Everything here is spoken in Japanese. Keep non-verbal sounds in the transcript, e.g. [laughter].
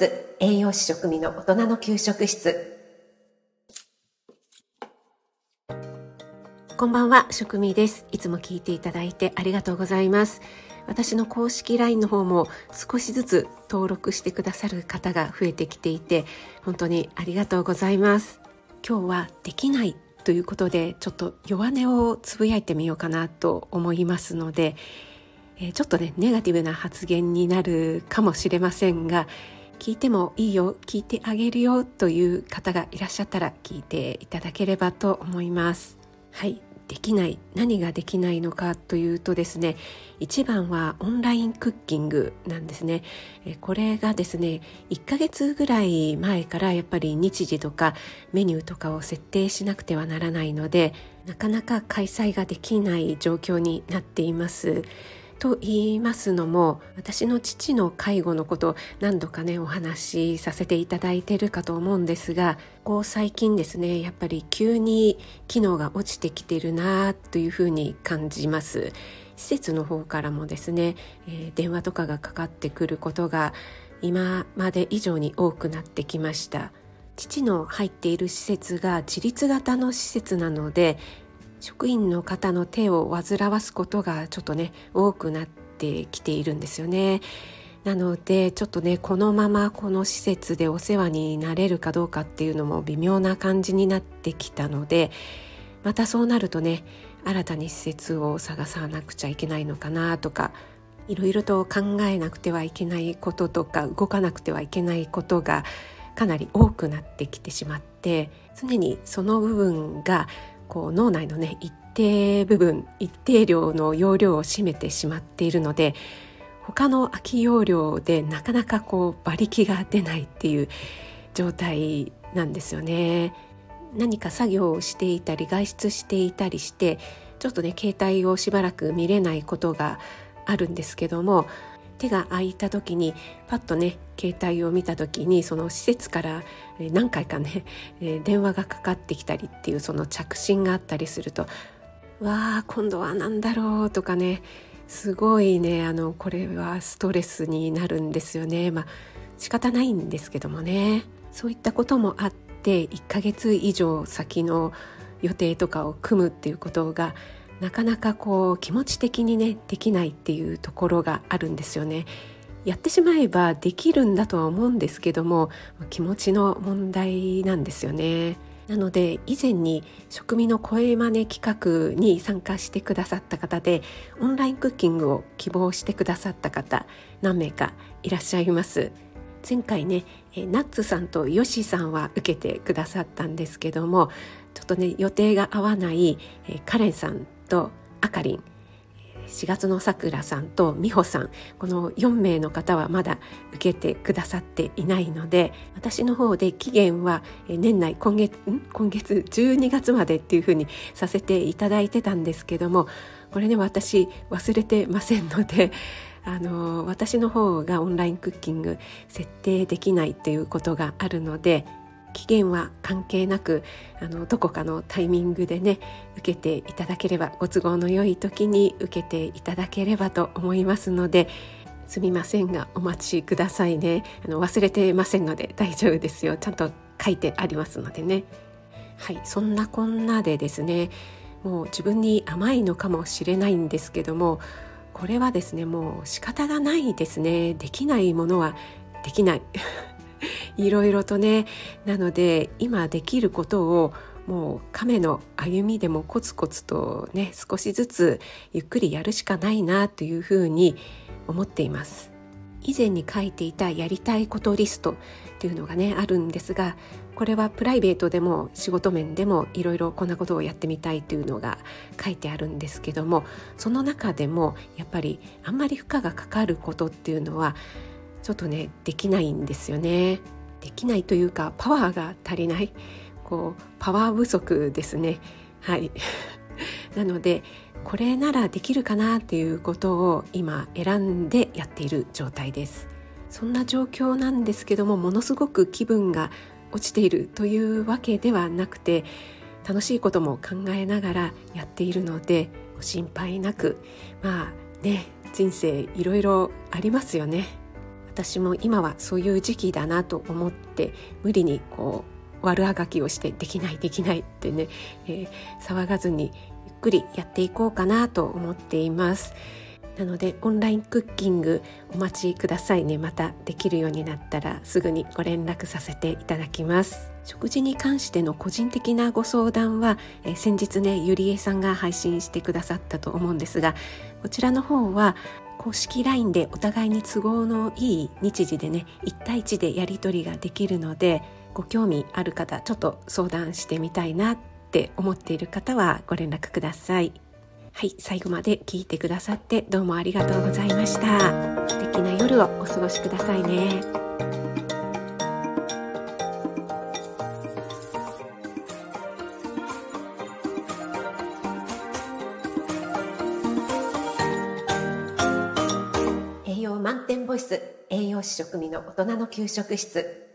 室栄養士食味の大人の給食室。こんばんは食味です。いつも聞いていただいてありがとうございます。私の公式 LINE の方も少しずつ登録してくださる方が増えてきていて本当にありがとうございます。今日はできないということでちょっと弱音をつぶやいてみようかなと思いますのでえちょっとねネガティブな発言になるかもしれませんが聞いてもいいよ聞いてあげるよという方がいらっしゃったら聞いていただければと思います。はい。できない。何ができないのかというとですね一番はオンラインクッキングなんですね。これがですね1ヶ月ぐらい前からやっぱり日時とかメニューとかを設定しなくてはならないのでなかなか開催ができない状況になっています。と言いますのも私の父の介護のこと何度かねお話しさせていただいてるかと思うんですがこう最近ですねやっぱり急に機能が落ちてきてるなというふうに感じます。施設の方からもですね、えー、電話とかがかかってくることが今まで以上に多くなってきました。父の入っている施設が自立型の施設なので職員の方の手を煩わすことがちょっとね多くなってきているんですよね。なのでちょっとねこのままこの施設でお世話になれるかどうかっていうのも微妙な感じになってきたのでまたそうなるとね新たに施設を探さなくちゃいけないのかなとかいろいろと考えなくてはいけないこととか動かなくてはいけないことがかなり多くなってきてしまって常にその部分がこう脳内のね一定部分一定量の容量を占めてしまっているので他の空き容量でなかなかこう馬力が出ないっていう状態なんですよね。何か作業をしていたり外出していたりしてちょっとね携帯をしばらく見れないことがあるんですけども手が空いた時にパッとね携帯を見た時にその施設から何回かね電話がかかってきたりっていうその着信があったりするとわあ今度は何だろうとかねすごいねあのこれはストレスになるんですよね。まあ仕方ないんですけどもね。そういったこともあって1ヶ月以上先の予定とかを組むっていうことがなかなかこう気持ち的にねできないっていうところがあるんですよね。やってしまえばできるんだとは思うんですけども気持ちの問題なんですよね。なので以前に食味の声真似企画に参加してくださった方でオンラインクッキングを希望してくださった方何名かいらっしゃいます。前回ねナッツさんとヨシさんは受けてくださったんですけどもちょっとね予定が合わないカレンさんとあかりん。4月のさくらさんと美穂さん。この4名の方はまだ受けてくださっていないので私の方で期限は年内今月今月12月までっていうふうにさせていただいてたんですけどもこれね私忘れてませんので [laughs] あの私の方がオンラインクッキング設定できないっていうことがあるので期限は関係なくあのどこかのタイミングでね受けていただければご都合の良い時に受けていただければと思いますのですみませんがお待ちくださいね。あの忘れてませんので大丈夫ですよ。ちゃんと書いてありますのでね。はい。そんなこんなでですねもう自分に甘いのかもしれないんですけどもこれはですねもう仕方がないですね。できないものはできない。[laughs] いろいろとねなので今できることをもう亀の歩みでもコツコツとね少しずつゆっくりやるしかないなというふうに思っています以前に書いていたやりたいことリストっていうのがねあるんですがこれはプライベートでも仕事面でもいろいろこんなことをやってみたいというのが書いてあるんですけどもその中でもやっぱりあんまり負荷がかかることっていうのはちょっとねできないんですよね。できないというかパワーが足りない。こうパワー不足ですね。はい。[laughs] なのでこれならできるかなっていうことを今選んでやっている状態です。そんな状況なんですけどもものすごく気分が落ちているというわけではなくて楽しいことも考えながらやっているのでご心配なく。まあね人生いろいろありますよね。私も今はそういう時期だなと思って無理にこう悪あがきをしてできないできないってね、えー、騒がずにゆっくりやっていこうかなと思っています。なのでオンラインクッキングお待ちくださいねまたできるようになったらすぐにご連絡させていただきます食事に関しての個人的なご相談は、え先日ねゆりえさんが配信してくださったと思うんですがこちらの方は公式 LINE でお互いに都合のいい日時でね1対1でやり取りができるのでご興味ある方ちょっと相談してみたいなって思っている方はご連絡ください。はい、最後まで聞いてくださってどうもありがとうございました。素敵な夜をお過ごしくださいね。栄養満点ボイス栄養士食味の大人の給食室。